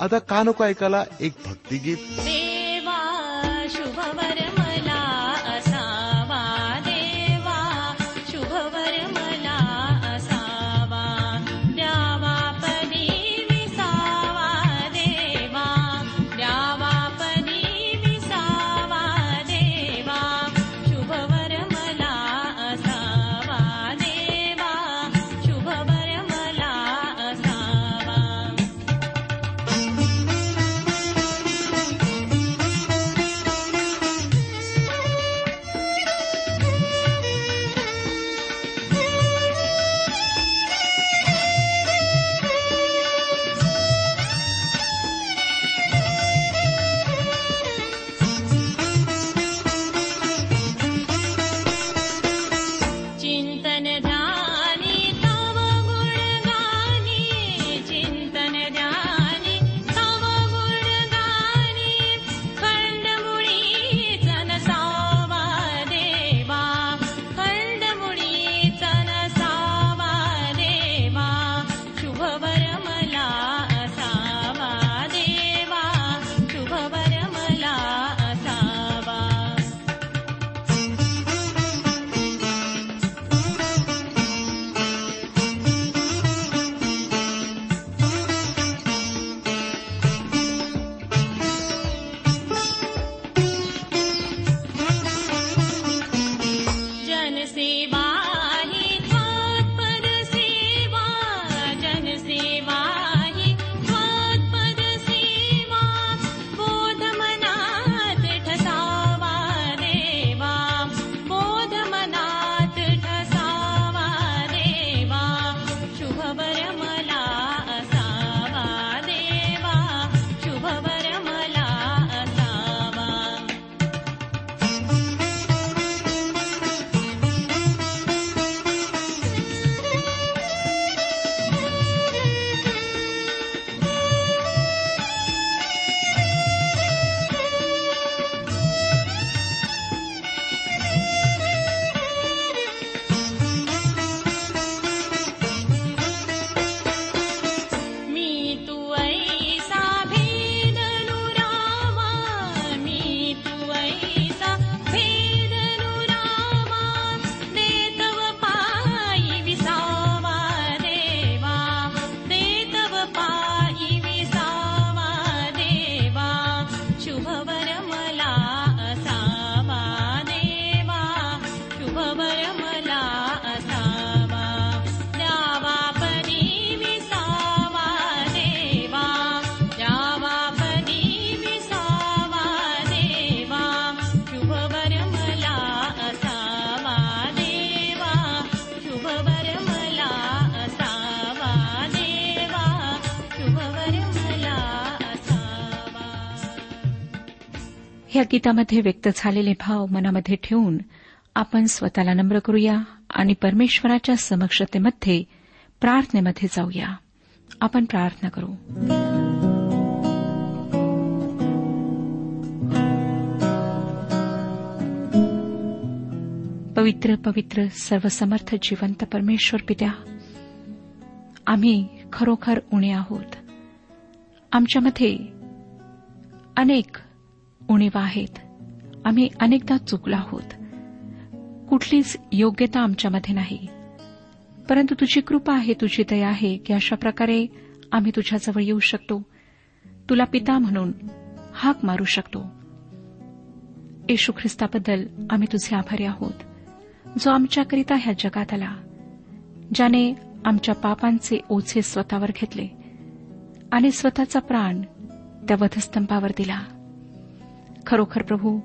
आता का नको ऐकायला? एक भक्तिगीत. देवा शुभवर या गीतामध्ये व्यक्त झालेले भाव मनामध्ये ठेवून आपण स्वतःला नम्र करूया आणि परमेश्वराच्या समक्षतेमध्ये प्रार्थनेमध्ये जाऊया. आपण प्रार्थना करू. पवित्र पवित्र सर्वसमर्थ जिवंत परमेश्वर पित्या आम्ही खरोखर उणे आहोत. आमच्यामध्ये अनेक उणीवा आहेत. आम्ही अनेकदा चुकलो आहोत. कुठलीच योग्यता आमच्यामध्ये नाही. परंतु तुझी कृपा आहे तुझी दया आहे की अशा प्रकारे आम्ही तुझ्याजवळ येऊ शकतो. तुला पिता म्हणून हाक मारू शकतो. येशू ख्रिस्ताबद्दल आम्ही तुझे आभारी आहोत. जो आमच्याकरिता ह्या जगात आला ज्याने आमच्या पापांचे ओझे स्वतःवर घेतले आणि स्वतःचा प्राण त्या वधस्तंभावर दिला. खरोखर प्रभू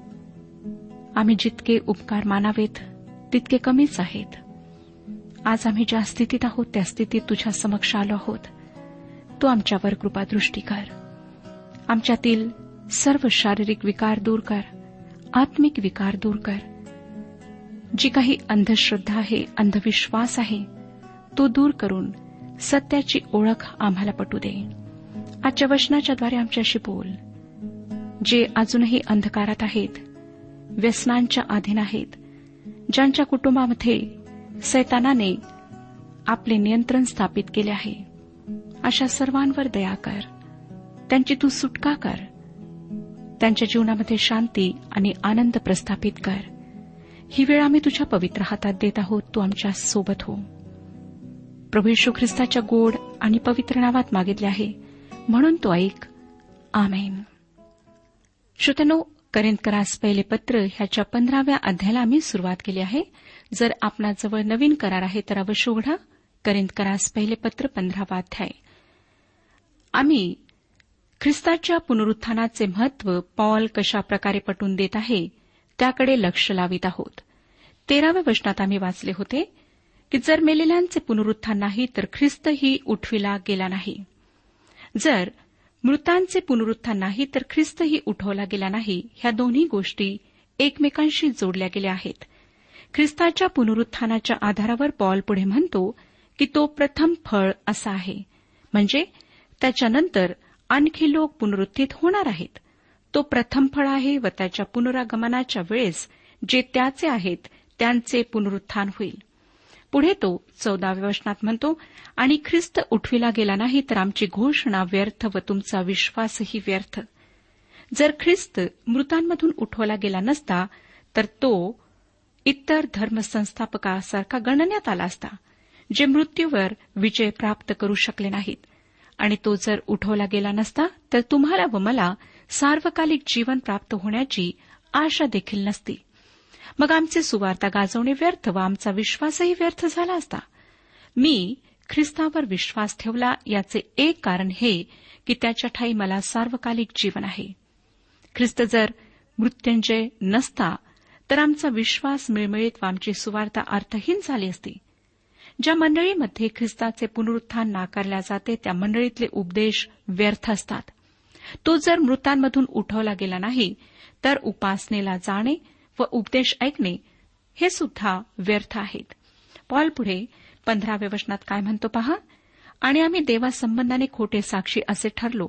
आम्ही जितके उपकार मानावेत तितके कमीच आहेत. आज आम्ही ज्या स्थितीत आहोत त्या स्थितीत तुझ्या समक्ष आलो आहोत. तू आमच्यावर कृपादृष्टी कर. आमच्यातील सर्व शारीरिक विकार दूर कर आत्मिक विकार दूर कर. जी काही अंधश्रद्धा आहे अंधविश्वास आहे तो दूर करून सत्याची ओळख आम्हाला पटू दे. आजच्या वचनाच्याद्वारे आमच्याशी बोल. जे अजूनही अंधकारात आहेत व्यसनांच्या अधीन आहेत ज्यांच्या कुटुंबामध्ये सैतानाने आपले नियंत्रण स्थापित केले आहे. अशा सर्वांवर दया कर. त्यांची तू सुटका कर. त्यांच्या जीवनामध्ये शांती आणि आनंद प्रस्थापित कर. ही वेळ आम्ही तुझ्या पवित्र हातात देत आहोत. तू आमच्यासोबत हो. प्रभू ख्रिस्ताच्या गोड आणि पवित्र नावात मागितले आहे. म्हणून तो ऐक. आमेन. श्रोतनो करिंदकरास पहिले पत्र ह्याच्या पंधराव्या अध्यायाला आम्ही सुरुवात केली आहे. जर आपणाजवळ नवीन करार आहे तर अवश्य उघडा. करिंदकरास पहिले पत्र पंधरावा अध्याय. आम्ही ख्रिस्ताच्या पुनरुत्थानाचे महत्त्व पॉल कशा प्रकारे पटून देत आहे त्याकडे लक्ष लावित आहोत. तेराव्या वचनात आम्ही वाचले होते की जर मेलेल्यांचे पुनरुत्थान नाही तर ख्रिस्तही उठविला गेला नाही. जर मृतांचे पुनरुत्थान नाही तर ख्रिस्तही उठवला गेला नाही. ह्या दोन्ही गोष्टी एकमेकांशी जोडल्या गेल्या आहेत. ख्रिस्ताच्या पुनरुत्थानाच्या आधारावर पॉल पुढे म्हणतो की तो प्रथम फळ असा आहे. म्हणजे त्याच्यानंतर आणखी लोक पुनरुत्थित होणार आहेत. तो प्रथम फळ आहे व त्याच्या पुनरागमनाच्या वेळेस जे त्याचे आहेत त्यांचे पुनरुत्थान होईल. पुढे तो चौदाव्या वचनात म्हणतो आणि ख्रिस्त उठविला गेला नाही तर आमची घोषणा व्यर्थ व तुमचा विश्वासही व्यर्थ. जर ख्रिस्त मृतांमधून उठवला गेला नसता तर तो इतर धर्मसंस्थापकासारखा गणण्यात आला असता जे मृत्यूवर विजय प्राप्त करू शकले नाहीत. आणि तो जर उठवला गेला नसता तर तुम्हाला व मला सार्वकालिक जीवन प्राप्त होण्याची आशा देखील नसती. मग आमचे सुवार्ता गाजवणे व्यर्थ व आमचा विश्वासही व्यर्थ झाला असता. मी ख्रिस्तावर विश्वास ठेवला याचे एक कारण हे की त्याच्या ठाई मला सार्वकालिक जीवन आहे. ख्रिस्त जर मृत्युंजय नसता तर आमचा विश्वास मिळमिळीत व आमची सुवार्ता अर्थहीन झाली असती. ज्या मंडळीमध्ये ख्रिस्ताचे पुनरुत्थान नाकारल्या जाते त्या मंडळीतले उपदेश व्यर्थ असतात. तो जर मृतांमधून उठवला गेला नाही तर उपासनेला जाणे व उपदेश ऐकणे हे सुद्धा व्यर्थ आहेत. पॉल पुढे पंधराव्या वचनात काय म्हणतो पहा? आणि आम्ही देवासंबंधाने खोटे साक्षी असे ठरलो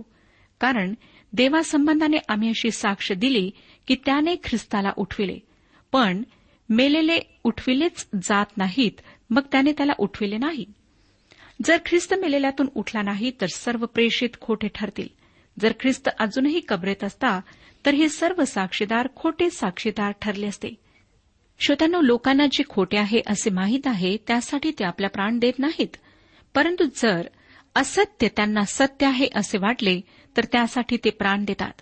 कारण देवासंबंधाने आम्ही अशी साक्ष दिली की त्याने ख्रिस्ताला उठविले. पण मेलेले उठविलेच जात नाहीत मग त्याने त्याला उठविले नाही. जर ख्रिस्त मेलेल्यातून उठला नाही तर सर्व प्रेषित खोटे ठरतील. जर ख्रिस्त अजूनही कबरेत असता तर हे सर्व साक्षीदार खोटे साक्षीदार ठरले असते. श्रोत्यांनो लोकांना जे खोटे आहे असे माहीत आहे त्यासाठी ते आपला प्राण देत नाहीत. परंतु जर असत्य त्यांना सत्य आहे असे वाटले तर त्यासाठी ते प्राण देतात.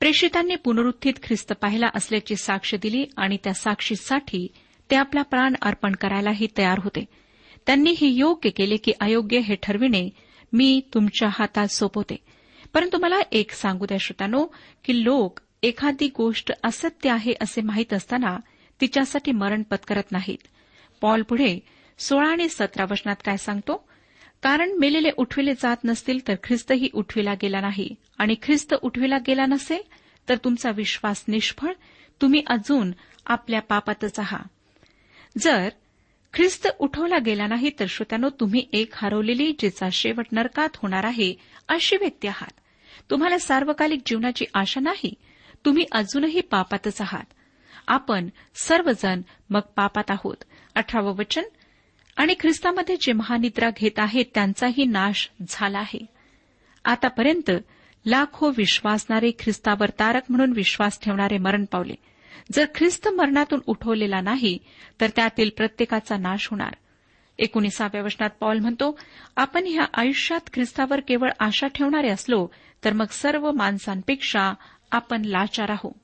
प्रेषितांनी पुनरुत्थित ख्रिस्त पाहिला असल्याची साक्ष दिली आणि त्या साक्षीसाठी ते आपला प्राण अर्पण करायलाही तयार होते. त्यांनी हे योग्य केले की अयोग्य हे ठरविणे मी तुमच्या हातात सोपवते. परंतु मला एक सांगू द्या श्रोतानो की लोक एखादी गोष्ट असत्य आहे असे माहीत असताना तिच्यासाठी मरण पत्करत नाहीत. पॉल पुढे सोळा आणि सतरा वचनात काय सांगतो? कारण मेलेले उठविले जात नसतील तर ख्रिस्तही उठविला गेला नाही. आणि ख्रिस्त उठविला गेला नसेल तर तुमचा विश्वास निष्फळ तुम्ही अजून आपल्या पापातच आहात. जर ख्रिस्त उठवला गेला नाही तर श्रोत्यानो तुम्ही एक हरवलेली जिचा शेवट नरकात होणार आहे अशी व्यक्ती आहात. तुम्हाला सार्वकालिक जीवनाची आशा नाही. तुम्ही अजूनही पापातच आहात. आपण सर्वजण मग पापात आहोत. अठरावं वचन. आणि ख्रिस्तामध्ये जे महानिद्रा घेत आहेत त्यांचाही नाश झाला आहे. आतापर्यंत लाखो विश्वासणारे ख्रिस्तावर तारक म्हणून विश्वास ठेवणारे मरण पावले. जर ख्रिस्त मरणातून उठवलेला नाही तर त्यातील प्रत्येकाचा नाश होणार. एकोणीसाव्या वचनात पॉल म्हणतो आपण ह्या आयुष्यात ख्रिस्तावर केवळ आशा ठेवणारे असलो तर मग सर्व माणसांपेक्षा आपण लाचार आहो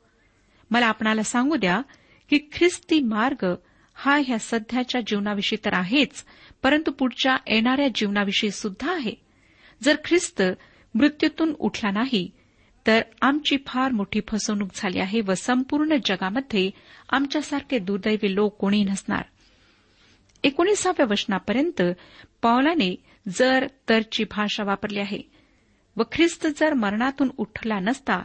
मला आपणाला सांगू द्या की ख्रिस्ती मार्ग हा ह्या सध्याच्या जीवनाविषयी तर आहेच परंतु पुढच्या येणाऱ्या जीवनाविषयी सुद्धा आहे. जर ख्रिस्त मृत्यूतून उठला नाही तर आमची फार मोठी फसवणूक झाली आहे व संपूर्ण जगामध्ये आमच्यासारखे दुर्दैवी लोक कोणी नसणार. एकोणीसाव्या वचनापर्यंत पौलाने जर तरची भाषा वापरली आहे व ख्रिस्त जर मरणातून उठला नसता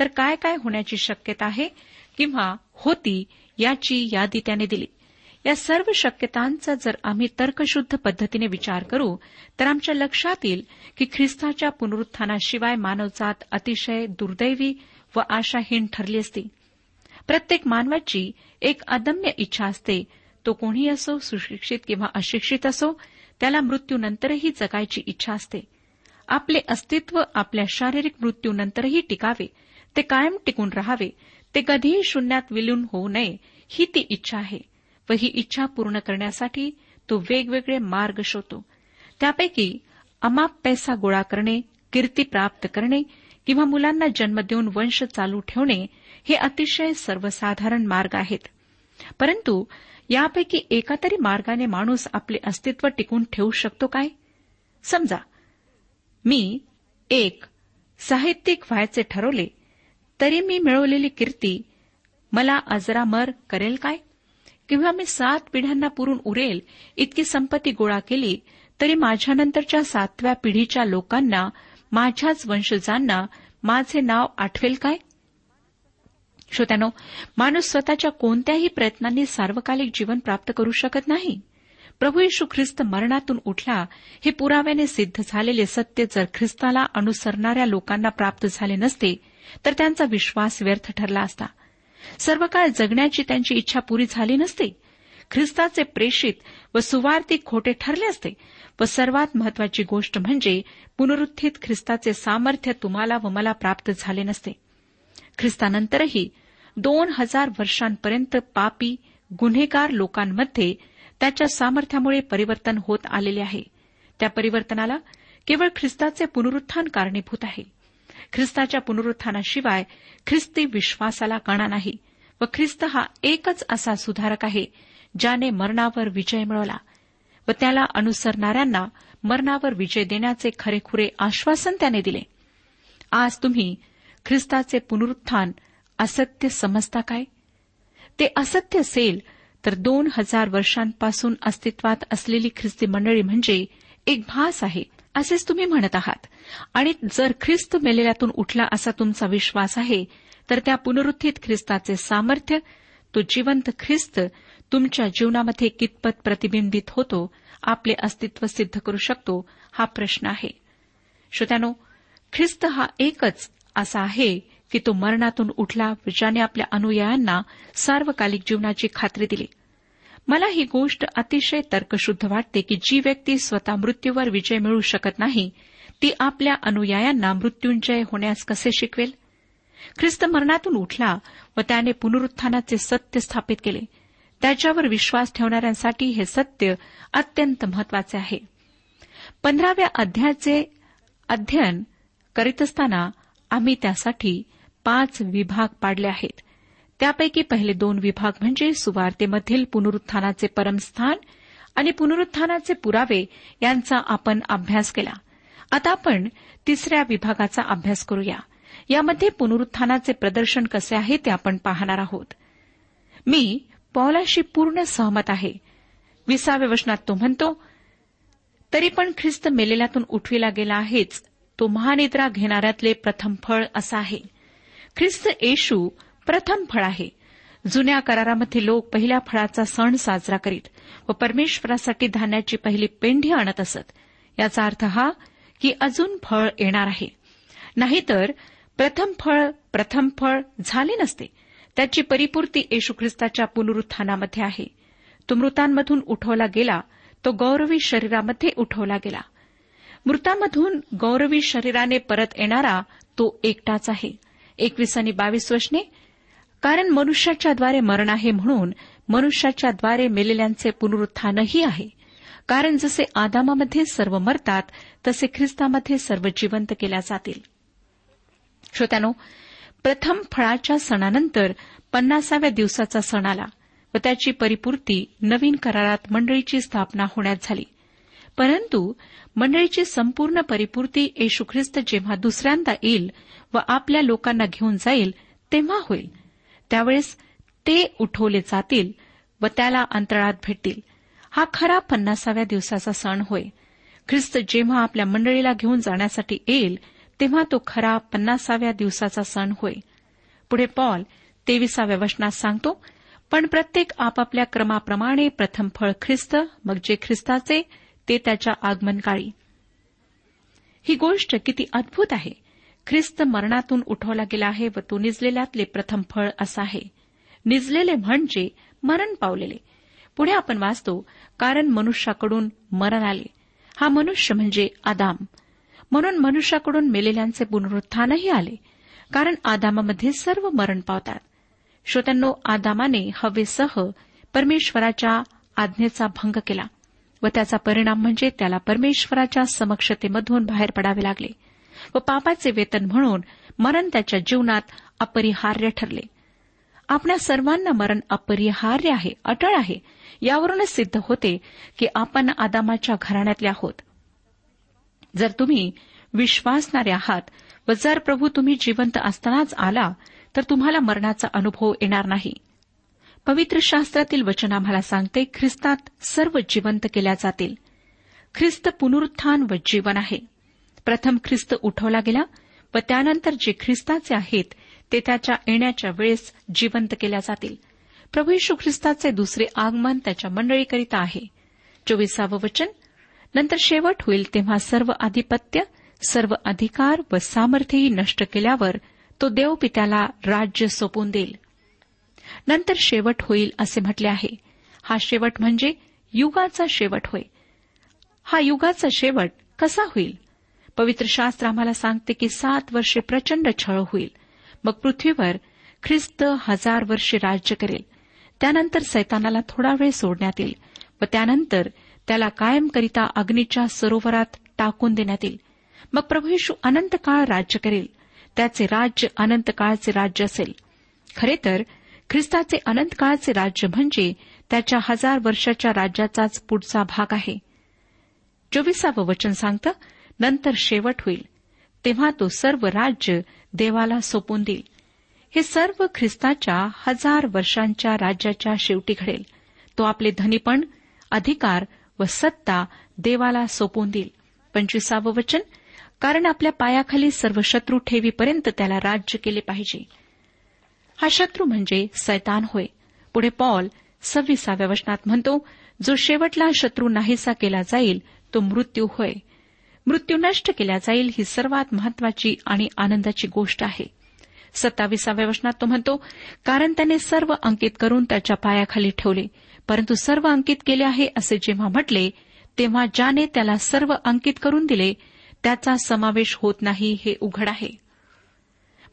तर काय काय होण्याची शक्यता आहे किंवा होती याची यादी त्याने दिली. या सर्व शक्यतांचा जर आम्ही तर्कशुद्ध पद्धतीने विचार करू तर आमच्या लक्षात येईल की ख्रिस्ताच्या पुनरुत्थानाशिवाय मानवजात अतिशय दुर्दैवी व आशाहीन ठरली असती. प्रत्येक मानवाची एक अदम्य इच्छा असते तो कोणी असो सुशिक्षित किंवा अशिक्षित असो त्याला मृत्यूनंतरही जगायची इच्छा असते. आपले अस्तित्व आपल्या शारीरिक मृत्यूनंतरही टिकावे ते कायम टिकून राहावे ते कधीही शून्यात विलून होऊ नये ही ती इच्छा आहे. व ही इच्छा पूर्ण करण्यासाठी तो वेगवेगळे मार्ग शोधतो. त्यापैकी अमाप पैसा गोळा करणे कीर्ती प्राप्त करणे किंवा मुलांना जन्म देऊन वंश चालू ठेवणे हे अतिशय सर्वसाधारण मार्ग आहेत. परंतु यापैकी एका तरी मार्गाने माणूस आपले अस्तित्व टिकून ठेवू शकतो काय? समजा मी एक साहित्यिक व्हायचे ठरवले तरी मी मिळवलेली कीर्ती मला अजरामर करेल काय? किंवा मी सात पिढ्यांना पुरून उरेल इतकी संपत्ती गोळा केली तरी माझ्यानंतरच्या सातव्या पिढीच्या लोकांना माझ्याच वंशजांना माझे नाव आठवेल काय? श्रोत्यानो माणूस स्वतःच्या कोणत्याही प्रयत्नांनी सार्वकालिक जीवन प्राप्त करू शकत नाही. प्रभू येशू ख्रिस्त मरणातून उठला हे पुराव्याने सिद्ध झालेले सत्य जर ख्रिस्ताला अनुसरणाऱ्या लोकांना प्राप्त झाले नसते तर त्यांचा विश्वास व्यर्थ ठरला असता. सर्व काळ जगण्याची त्यांची इच्छा पुरी झाली नसते. ख्रिस्ताचे प्रेषित व सुवार्थी खोटे ठरले असते. व सर्वात महत्वाची गोष्ट म्हणजे पुनरुत्थित ख्रिस्ताचे सामर्थ्य तुम्हाला व मला प्राप्त झाले नसते. ख्रिस्तानंतरही दोन हजार वर्षांपर्यंत पापी गुन्हेगार लोकांमध्ये त्याच्या सामर्थ्यामुळे परिवर्तन होत आलेले आहे. त्या परिवर्तनाला केवळ ख्रिस्ताचे पुनरुत्थान कारणीभूत आहे. ख्रिस्ताच्या पुनरुत्थानाशिवाय ख्रिस्ती विश्वासाला कणा नाही व ख्रिस्त हा एकच असा सुधारक आहे ज्याने मरणावर विजय मिळवला व त्याला अनुसरणाऱ्यांना मरणावर विजय देण्याचे खरेखुरे आश्वासन त्याने दिले. आज तुम्ही ख्रिस्ताचे पुनरुत्थान असत्य समजता काय? ते असत्य असेल तर दोन हजार वर्षांपासून अस्तित्वात असलेली ख्रिस्ती मंडळी म्हणजे एक भास आहे असेच तुम्ही म्हणत आहात. आणि जर ख्रिस्त मेलेल्यातून उठला असा तुमचा विश्वास आहे तर त्या पुनरुत्थित ख्रिस्ताचे सामर्थ्य तो जिवंत ख्रिस्त तुमच्या जीवनामध्ये कितपत प्रतिबिंबित होतो आपले अस्तित्व सिद्ध करू शकतो हा प्रश्न आहे. श्रोत्यानो ख्रिस्त हा एकच असा आहे की तो मरणातून उठला ज्याने आपल्या अनुयायांना सार्वकालिक जीवनाची खात्री दिली. मला ही गोष्ट अतिशय तर्कशुद्ध वाटते की जी व्यक्ती स्वतः मृत्यूवर विजय मिळू शकत नाही ती आपल्या अनुयायांना मृत्यूंजय होण्यास कसे शिकवेल? ख्रिस्त मरणातून उठला व त्याने पुनरुत्थानाचे सत्य स्थापित केले. त्याच्यावर विश्वास ठेवणाऱ्यांसाठी हे सत्य अत्यंत महत्त्वाचे आहे. पंधराव्या अध्यायाचे अध्ययन करीत असताना आम्ही त्यासाठी पाच विभाग पाडले आहेत. त्यापैकी पहिले दोन विभाग म्हणजे सुवार्तेमधील पुनरुत्थानाचे परमस्थान आणि पुनरुत्थानाचे पुरावे यांचा आपण अभ्यास केला. आता आपण तिसऱ्या विभागाचा अभ्यास करूया. यामध्ये पुनरुत्थानाचे प्रदर्शन कसे आहे ते आपण पाहणार आहोत. मी पौलाशी पूर्ण सहमत आहे. विसाव्या वचनात तो म्हणतो तरी पण ख्रिस्त मेलेल्यातून उठविला गेला आहेच. तो महानिद्रा घेणाऱ्यातले प्रथम फळ असा आहे. ख्रिस्त येशू प्रथम फळ आहे. जुन्या करारामध्ये लोक पहिल्या फळाचा सण साजरा करीत व परमेश्वरासाठी धान्याची पहिली पेंढी आणत असत. याचा अर्थ हा की अजून फळ येणार आहे. नाहीतर प्रथम फळ प्रथम फळ झाले नसते. त्याची परिपूर्ती येशू ख्रिस्ताच्या पुनरुत्थानामध्ये आहे. तो मृतांमधून उठवला गेला तो गौरवी शरीरामध्ये उठवला गेला. मृतांमधून गौरवी शरीराने परत येणारा तो एकटाच आहे. एकवीस आणि बावीस वचने कारण मनुष्याच्याद्वारे मरण आहे म्हणून मनुष्याच्याद्वारे मेलेल्यांचे पुनरुत्थानही आहे. कारण जसे आदामामध्ये सर्व मरतात तसे ख्रिस्तामध्ये सर्व जिवंत केल्या जातील. श्रोत्यानो प्रथम फळाच्या सणानंतर पन्नासाव्या दिवसाचा सण आला व त्याची परिपूर्ती नवीन करारात मंडळीची स्थापना होण्यात झाली. परंतु मंडळीची संपूर्ण परिपूर्ती येशू ख्रिस्त जेव्हा दुसऱ्यांदा येईल व आपल्या लोकांना घेऊन जाईल तेव्हा होईल. त्यावेळेस ते उठवले जातील व त्याला अंतराळात भेटतील. हा खरा पन्नासाव्या दिवसाचा सण होय. ख्रिस्त जेव्हा आपल्या मंडळीला घेऊन जाण्यासाठी येईल तेव्हा तो खरा पन्नासाव्या दिवसाचा सण होय. पुढे पॉल तेविसाव्या वचनात सांगतो पण प्रत्येक आपापल्या क्रमाप्रमाणे प्रथम फळ ख्रिस्त मग जे ख्रिस्ताचे ते त्याच्या आगमनकाळी. ही गोष्ट किती अद्भुत आहे. ख्रिस्त मरणातून उठवला गेला आहे व तो निजलेल्यातले प्रथम फळ असा आहे. निजलेले म्हणजे मरण पावलेले. पुढे आपण वाचतो कारण मनुष्याकडून मरण आले. हा मनुष्य म्हणजे आदाम. म्हणून मनुष्याकडून मेलेल्यांचे पुनरुत्थानही आले. कारण आदामामध्ये सर्व मरण पावतात. श्रोत्यांनो आदामाने हवेसह परमेश्वराच्या आज्ञेचा भंग केला. व त्याचा परिणाम म्हणजे त्याला परमेश्वराच्या समक्षतेमधून बाहेर पडावे लागले व पापाचे वेतन म्हणून मरण त्याच्या जीवनात अपरिहार्य ठरले. आपल्या सर्वांना मरण अपरिहार्य आहे अटळ आहे यावरूनच सिद्ध होते की आपण आदामाच्या घराण्यातले आहोत. जर तुम्ही विश्वासणारे आहात व जर प्रभू तुम्ही जिवंत असतानाच आला तर तुम्हाला मरणाचा अनुभव येणार नाही. पवित्र शास्त्रातील वचन आम्हाला सांगते ख्रिस्तात सर्व जिवंत केल्या जातील. ख्रिस्त पुनरुत्थान व जीवन आहे. प्रथम ख्रिस्त उठवला गेला व त्यानंतर जे ख्रिस्ताचे आहेत ते त्याच्या येण्याच्या वेळेस जिवंत केल्या जातील. प्रभू यशू ख्रिस्ताचे दुसरे आगमन त्याच्या मंडळीकरिता आहे. चोवीसावं वचन नंतर शेवट होईल तेव्हा सर्व आधिपत्य सर्व अधिकार व सामर्थ्यही नष्ट केल्यावर तो देवपित्याला राज्य सोपून देईल. नंतर शेवट होईल असे म्हटले आहे. हा शेवट म्हणजे युगाचा शेवट होय. हा युगाचा शेवट कसा होईल? पवित्र शास्त्र आम्हाला सांगते की सात वर्षे प्रचंड छळ होईल. मग पृथ्वीवर ख्रिस्त हजार वर्षे राज्य करेल. त्यानंतर सैतानाला थोडा वेळ सोडण्यात येईल व त्यानंतर त्याला कायमकरिता अग्नीच्या सरोवरात टाकून देण्यात येईल. मग प्रभू येशू अनंत काळ राज्य करेल. त्याचे राज्य अनंत काळचे राज्य असेल. खरे तर ख्रिस्ताचे अनंत काळचे राज्य म्हणजे त्याच्या हजार वर्षाच्या राज्याचाच पुढचा भाग आहे. चोवीसावं वचन सांगतं नंतर शेवट होईल. तेव्हा तो सर्व राज्य देवाला सोपून देईल. हे सर्व ख्रिस्ताच्या हजार वर्षांच्या राज्याच्या शेवटी घडेल. तो आपले धनीपण अधिकार व सत्ता देवाला सोपून देईल. पंचवीसावं वचन कारण आपल्या पायाखाली सर्व शत्रू ठेवीपर्यंत त्याला राज्य केले पाहिजे. हा शत्रू म्हणजे सैतान होय. पुढे पॉल सव्वीसाव्या वचनात म्हणतो जो शेवटला शत्रू नाहीसा केला जाईल तो मृत्यू होय. मृत्यू नष्ट केला जाईल ही सर्वात महत्वाची आणि आनंदाची गोष्ट आहे. सत्तावीसाव्या वचनात तो म्हणतो कारण त्याने सर्व अंकित करून त्याच्या पायाखाली ठेवले परंतु सर्व अंकित केले आहे असे जेव्हा म्हटले तेव्हा ज्याने त्याला सर्व अंकित करून दिले त्याचा समावेश होत नाही हे उघड आहे.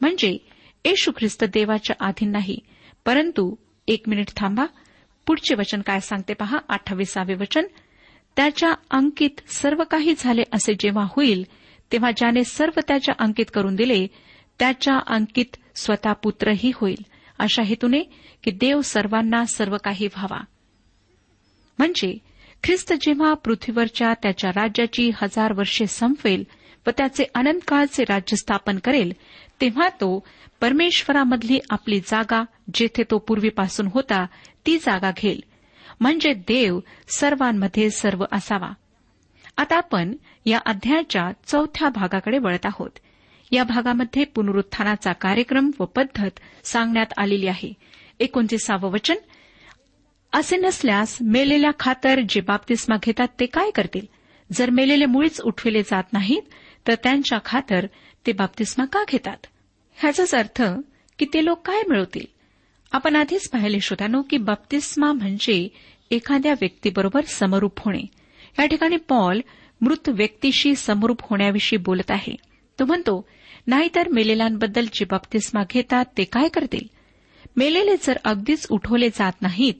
म्हणजे येशू ख्रिस्त देवाच्या आधी नाही. परंतु एक मिनिट थांबा. पुढचे वचन काय सांगते पहा? अठ्ठावीसावे वचन. त्याच्या अंकित सर्व काही झाले असे जेव्हा होईल तेव्हा ज्याने सर्व त्याच्या अंकित करून दिले त्याच्या अंकित स्वतः पुत्रही होईल. अशा हेतूने की देव सर्वांना सर्व काही व्हावा. म्हणजे ख्रिस्त जेव्हा पृथ्वीवरच्या त्याच्या राज्याची हजार वर्षे संपवेल व त्याचे अनंत काळचे राज्य स्थापन करेल तेव्हा तो परमेश्वरामधली आपली जागा जेथे तो पूर्वीपासून होता ती जागा घेईल. म्हणजे देव सर्वांमध्ये सर्व असावा. आता आपण या अध्यायाच्या चौथ्या भागाकडे वळत आहोत. या भागामध्ये पुनरुत्थानाचा कार्यक्रम व पद्धत सांगण्यात आलेली आहे. एकोणतीसावं वचन असे नसल्यास मेलेल्या खातर जे बाप्तिस्मा घेतात ते काय करतील? जर मेलेले मुळीच उठविले जात नाहीत तर त्यांच्या खातर ते बाप्तिस्मा का घेतात? ह्याचाच अर्थ की ते लोक काय मिळवतील? आपण आधीच पाहिले श्रोत्यानो की बाप्तिस्मा म्हणजे एखाद्या व्यक्तीबरोबर समरूप होणे. या ठिकाणी पॉल मृत व्यक्तीशी समरूप होण्याविषयी बोलत आहे. तो म्हणतो नाहीतर मेलेल्यांबद्दल जे बाप्तिस्मा घेतात ते काय करतील? मेलेले जर अगदीच उठवले जात नाहीत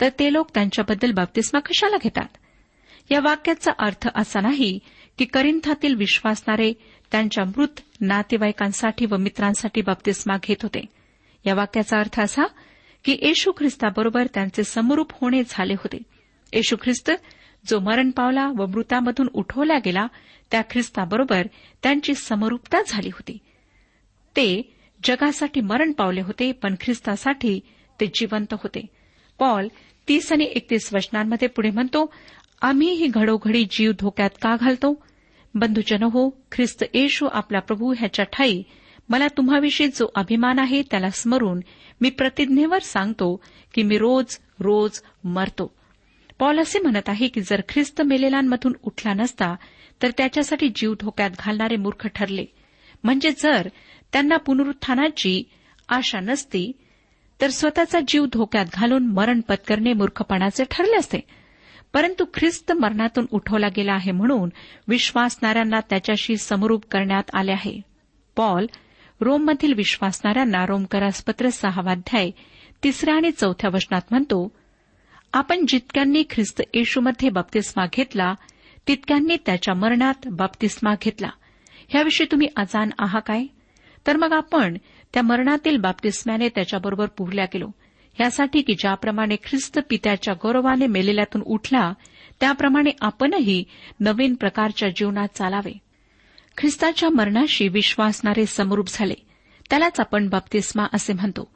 तर ते लोक त्यांच्याबद्दल बाप्तिस्मा कशाला घेतात? या वाक्याचा अर्थ असा नाही की करिंथातील विश्वासणारे त्यांच्या मृत नातेवाईकांसाठी व मित्रांसाठी बाप्तिस्मा घेत होते. या वाक्याचा अर्थ असा की येशू ख्रिस्ताबरोबर त्यांचे समरूप होणे झाले होते. येशू ख्रिस्त जो मरण पावला व मृतामधून उठवला गेला त्या ख्रिस्ताबरोबर त्यांची समरूपता झाली होती. ते जगासाठी मरण पावले होते पण ख्रिस्तासाठी ते जिवंत होते. पॉल तीस आणि एकतीस वचनांमध्ये पुढे म्हणतो आम्ही ही घडोघडी जीव धोक्यात का घालतो? बंधुजन हो ख्रिस्त येशू आपला प्रभू ह्याच्या ठाई. मला तुम्हाविषयी जो अभिमान आहे त्याला स्मरून मी प्रतिज्ञेवर सांगतो की मी रोज रोज मरतो. पॉल असे म्हणत आहे की जर ख्रिस्त मेलेलांमधून उठला नसता तर त्याच्यासाठी जीव धोक्यात घालणारे मूर्ख ठरले. म्हणजे जर त्यांना पुनरुत्थानाची आशा नसती तर स्वतःचा जीव धोक्यात घालून मरण पत्करणे मूर्खपणाचे ठरले असते. परंतु ख्रिस्त मरणातून उठवला गेला आहे म्हणून विश्वासणाऱ्यांना त्याच्याशी समरूप करण्यात आले आहे. पॉल रोममधील विश्वासणाऱ्यांना रोमकरासपत्र सहावाध्याय तिसऱ्या आणि चौथ्या वचनात म्हणतो आपण जितक्यांनी ख्रिस्त येशूमध्ये बाप्तिस्मा घेतला तितक्यांनी त्याच्या मरणात बाप्तिस्मा घेतला. ह्याविषयी तुम्ही अजान आहा काय? तर मग आपण त्या मरणातील बाप्तिस्म्याने त्याच्याबरोबर पुरल्या गेलो. यासाठी की ज्याप्रमाणे ख्रिस्त पित्याच्या गौरवाने मेलेल्यातून उठला त्याप्रमाणे आपणही नवीन प्रकारच्या जीवनात चालावे. ख्रिस्ताच्या मरणाशी विश्वासणारे समरूप झाले. त्यालाच आपण बाप्तिस्मा असे म्हणतो.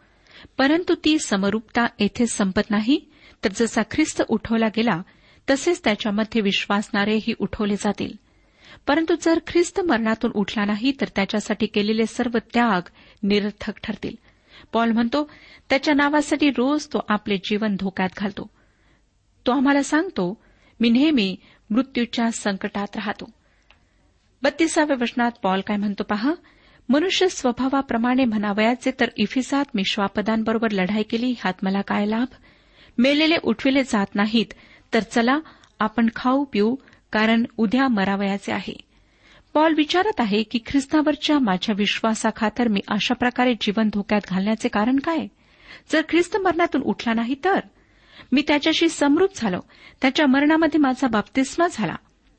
परंतु ती समरूपता येथे संपत नाही तर जसा ख्रिस्त उठवला गेला तसेच त्याच्यामध्ये विश्वासणारेही उठवले जातील. परंतु जर ख्रिस्त मरणातून उठला नाही तर त्याच्यासाठी केलेले सर्व त्याग निरर्थक ठरतील. पॉल म्हणतो त्याच्या नावासाठी रोज तो आपले जीवन धोक्यात घालतो. तो आम्हाला सांगतो मी नेहमी मृत्यूच्या संकटात राहतो. बत्तीसाव्या वचनात पॉल काय म्हणतो पहा मनुष्य स्वभावाप्रमाणे म्हणावयाचे तर इफिसात मी श्वापदांबरोबर लढाई केली ह्यात मला काय लाभ? मेलेले उठविले जात नाहीत तर चला आपण खाऊ पिऊ कारण उद्या मरावयाचे आहे. पॉल विचारत आहे की ख्रिस्तावरच्या माझ्या विश्वासाखातर मी अशा प्रकारे जीवन धोक्यात घालण्याचे कारण काय? जर ख्रिस्त मरणातून उठला नाही तर? मी त्याच्याशी समरूप झालो. त्याच्या मरणामध्ये माझा बाप्तिस्मा झाला.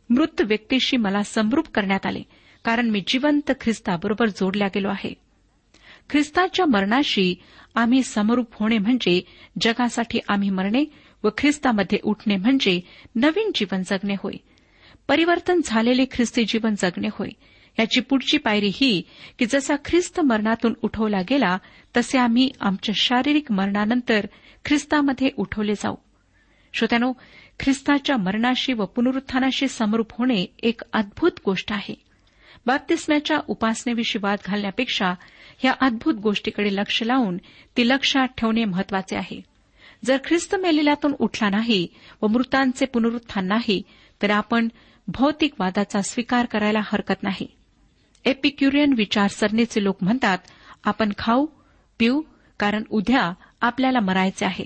मृत व्यक्तीशी मला समरूप करण्यात आले कारण मी जिवंत ख्रिस्ताबरोबर जोडल्या गेलो आहे. ख्रिस्ताच्या मरणाशी आम्ही समरूप होणे म्हणजे जगासाठी आम्ही मरणे व ख्रिस्तामध्ये उठणे म्हणजे नवीन जीवन जगणे होय. परिवर्तन झालेले ख्रिस्ती जीवन जगणे होय. याची पुढची पायरी ही की जसा ख्रिस्त मरणातून उठवला गेला तसे आम्ही आमच्या शारीरिक मरणानंतर ख्रिस्तामध्ये उठवले जाऊ. श्रोत्यानो ख्रिस्ताच्या मरणाशी व पुनरुत्थानाशी समरूप होणे एक अद्भुत गोष्ट आहे. बाप्तिस्म्याच्या उपासनेविषयी वाद घालण्यापेक्षा या अद्भुत गोष्टीकडे लक्ष लावून ती लक्षात ठेवणे महत्त्वाचे आहे. जर ख्रिस्त मेलेल्यातून उठला नाही व मृतांचे पुनरुत्थान नाही तर आपण भौतिकवादाचा स्वीकार करायला हरकत नाही. एपिक्युरियन विचारसरणीचे लोक म्हणतात आपण खाऊ पिऊ कारण उद्या आपल्याला मरायचे आहे.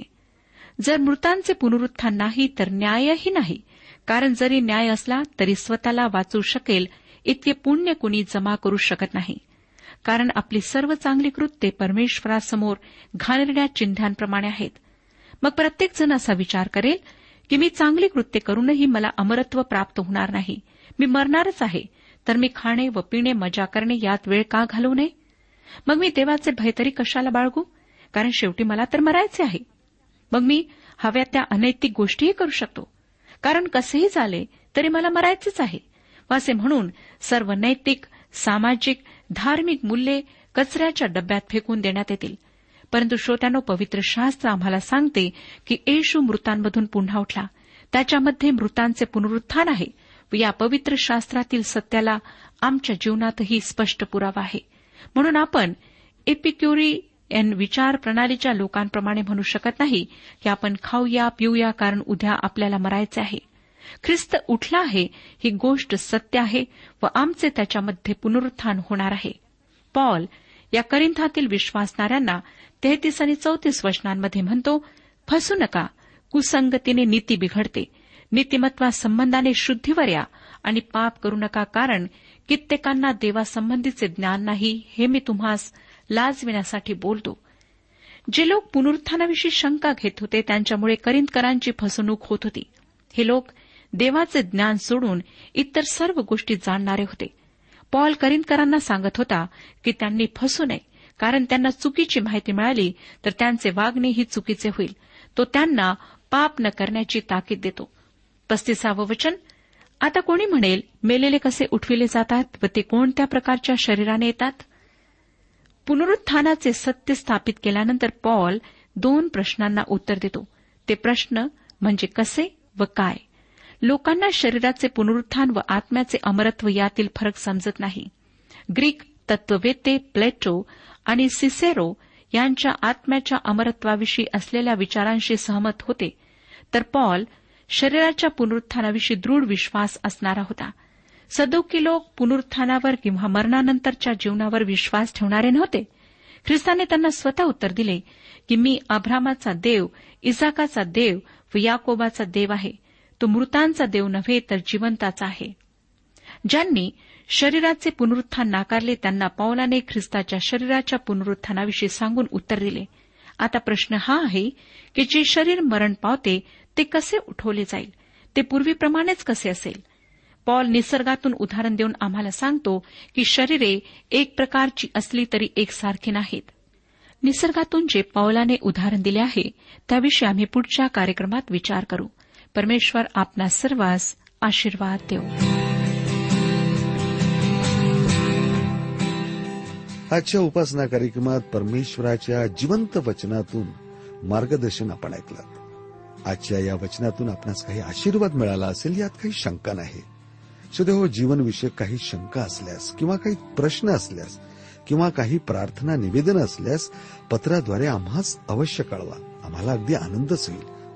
जर मृतांचे पुनरुत्थान नाही तर न्यायही नाही. कारण जरी न्याय असला तरी स्वतःला वाचू शकेल इतके पुण्य कुणी जमा करू शकत नाही. कारण आपली सर्व चांगली कृत्ये परमेश्वरासमोर घाणेरड्या चिन्हांप्रमाणे आहेत. मग प्रत्येकजण असा विचार करेल की मी चांगली कृत्य करूनही मला अमरत्व प्राप्त होणार नाही. मी मरणारच आहे. तर मी खाणे व पिणे मजा करणे यात वेळ का घालवू नये? मग मी देवाचे भय तरी कशाला बाळगू? कारण शेवटी मला तर मरायचे आहे. मग मी हव्या त्या अनैतिक गोष्टीही करू शकतो. कारण कसेही झाले तरी मला मरायचेच आहे. व असे म्हणून सर्व नैतिक सामाजिक धार्मिक मूल्ये कचऱ्याच्या डब्यात फेकून देण्यात येतील. परंतु श्रोत्यानो पवित्र शास्त्र आम्हाला सांगते की येशू मृतांमधून पुन्हा उठला. त्याच्यामध्ये मृतांचे पुनरुत्थान आहे. व या पवित्र शास्त्रातील सत्याला आमच्या जीवनातही स्पष्ट पुरावा आहे. म्हणून आपण एपिक्युरी एन विचार प्रणालीच्या लोकांप्रमाणे म्हणू शकत नाही की आपण खाऊया पिऊया कारण उद्या आपल्याला मरायचे आहे. ख्रिस्त उठला आहे ही गोष्ट सत्य आहे व आमचे त्याच्यामध्ये पुनरुत्थान होणार आहे. पॉल या करिंथातील विश्वासणाऱ्यांना तेहतीस आणि चौतीस वचनांमध्ये म्हणतो फसू नका कुसंगतीने नीती बिघडते नीतिमत्वासंबंधाने शुद्धीवर या आणि पाप करू नका कारण कित्येकांना देवासंबंधीचे ज्ञान नाही हे मी तुम्हास लाजविण्यासाठी बोलतो. जे लोक पुनरुत्थानाविषयी शंका घेत होते त्यांच्यामुळे करिंदकरांची फसवणूक होत होती. हे लोक देवाचे ज्ञान सोडून इतर सर्व गोष्टी जाणणारे होते. पॉल करिंदकरांना सांगत होता की त्यांनी फसू नये कारण त्यांना चुकीची माहिती मिळाली तर त्यांचे वागणे ही चुकीचे होईल. तो त्यांना पाप न करण्याची ताकीद देतो. पस्तीसावं वचन. आता कोणी म्हणेल मेलेले कसे उठविले जातात व ते कोणत्या प्रकारच्या शरीराने येतात? पुनरुत्थानाचे सत्य स्थापित केल्यानंतर पॉल दोन प्रश्नांना उत्तर देतो. ते प्रश्न म्हणजे कसे व काय? लोकांना शरीराचे पुनरुत्थान व आत्म्याचे अमरत्व यातील फरक समजत नाही. ग्रीक तत्ववेते प्लेटो आणि सिसेरो यांच्या आत्म्याच्या अमरत्वाविषयी असलेल्या विचारांशी सहमत होते तर पॉल शरीराच्या पुनरुत्थानाविषयी दृढ विश्वास असणारा होता. सदोकी लोक पुनरुत्थानावर किंवा मरणानंतरच्या जीवनावर विश्वास ठेवणारे नव्हते. ख्रिस्ताने त्यांना स्वतः उत्तर दिले की मी अब्रामाचा देव इसाकाचा देव व याकोबाचा देव आहे. तो मृतांचा देव नव्हे तर जिवंताचा आहे. ज्यांनी शरीराचे पुनरुत्थान नाकारले त्यांना पौलाने ख्रिस्ताच्या शरीराच्या पुनरुत्थानाविषयी सांगून उत्तर दिले. आता प्रश्न हा आहे की जे शरीर मरण पावते ते कसे उठवले जाईल? ते पूर्वीप्रमाणेच कसे असेल? पॉल निसर्गातून उदाहरण देऊन आम्हाला सांगतो की शरीरे एक प्रकारची असली तरी एकसारखी नाहीत. निसर्गातून जे पौलाने उदाहरण दिले आहे त्याविषयी आम्ही पुढच्या कार्यक्रमात विचार करू. परमेश्वर आपणा सर्वांस आशीर्वाद देऊ. आजच्या उपासना कार्यक्रमात परमेश्वराच्या जिवंत वचनातून मार्गदर्शन आपण ऐकलं. आजच्या या वचनातून आपणास काही आशीर्वाद मिळाला असेल यात काही शंका नाही. सध्या हो जीवनविषयक काही शंका असल्यास किंवा काही प्रश्न असल्यास किंवा काही प्रार्थना निवेदन असल्यास पत्राद्वारे आम्हास अवश्य कळवा. आम्हाला अगदी आनंदच होईल.